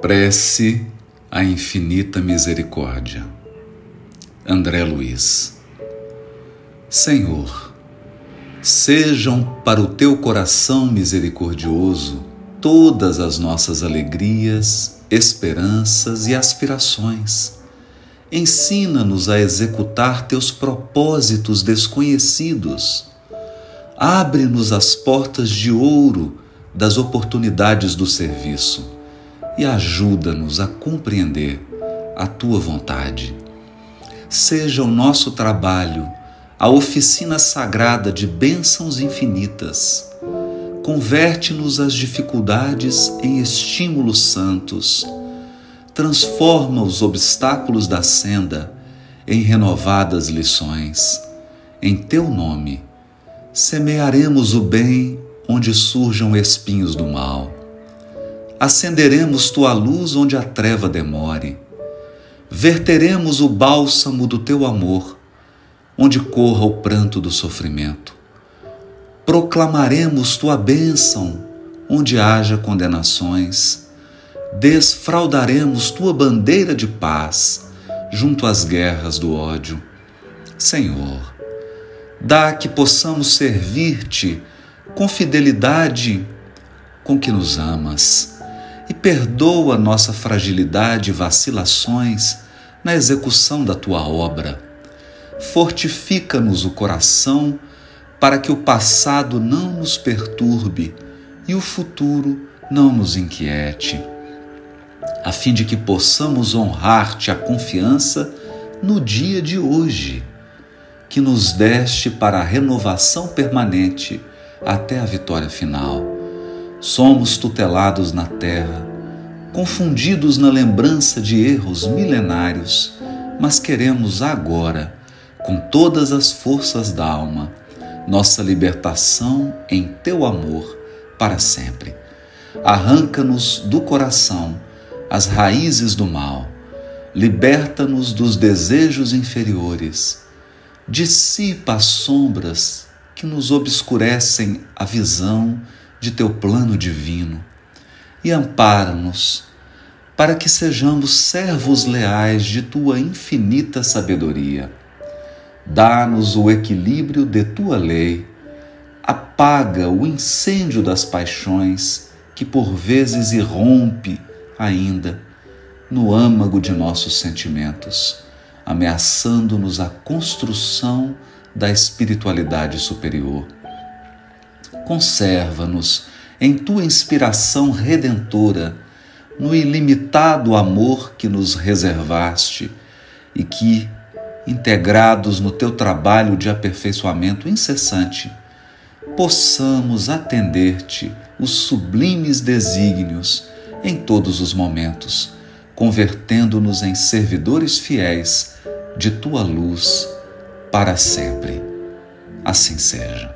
Prece à infinita misericórdia. André Luiz. Senhor, sejam para o teu coração misericordioso todas as nossas alegrias, esperanças e aspirações. Ensina-nos a executar teus propósitos desconhecidos. Abre-nos as portas de ouro das oportunidades do serviço e ajuda-nos a compreender a tua vontade. Seja o nosso trabalho a oficina sagrada de bênçãos infinitas. Converte-nos as dificuldades em estímulos santos. Transforma os obstáculos da senda em renovadas lições. Em teu nome, semearemos o bem onde surjam espinhos do mal acenderemos tua luz onde a treva demore. Verteremos o bálsamo do teu amor, onde corra o pranto do sofrimento. Proclamaremos tua bênção, onde haja condenações. Desfraudaremos tua bandeira de paz, junto às guerras do ódio. Senhor, dá que possamos servir-te com fidelidade com que nos amas e perdoa nossa fragilidade e vacilações na execução da tua obra. Fortifica-nos o coração para que o passado não nos perturbe e o futuro não nos inquiete, a fim de que possamos honrar-te a confiança no dia de hoje, que nos deste para a renovação permanente até a vitória final Somos tutelados na terra, confundidos na lembrança de erros milenários, mas queremos agora, com todas as forças da alma, nossa libertação em teu amor para sempre. Arranca-nos do coração as raízes do mal, liberta-nos dos desejos inferiores, dissipa as sombras que nos obscurecem a visão de teu plano divino e ampara-nos para que sejamos servos leais de tua infinita sabedoria. Dá-nos o equilíbrio de tua lei, apaga o incêndio das paixões que por vezes irrompe ainda no âmago de nossos sentimentos, ameaçando-nos a construção da espiritualidade superior conserva-nos em tua inspiração redentora, no ilimitado amor que nos reservaste e que, integrados no teu trabalho de aperfeiçoamento incessante, possamos atender-te os sublimes desígnios em todos os momentos, convertendo-nos em servidores fiéis de tua luz para sempre. Assim seja.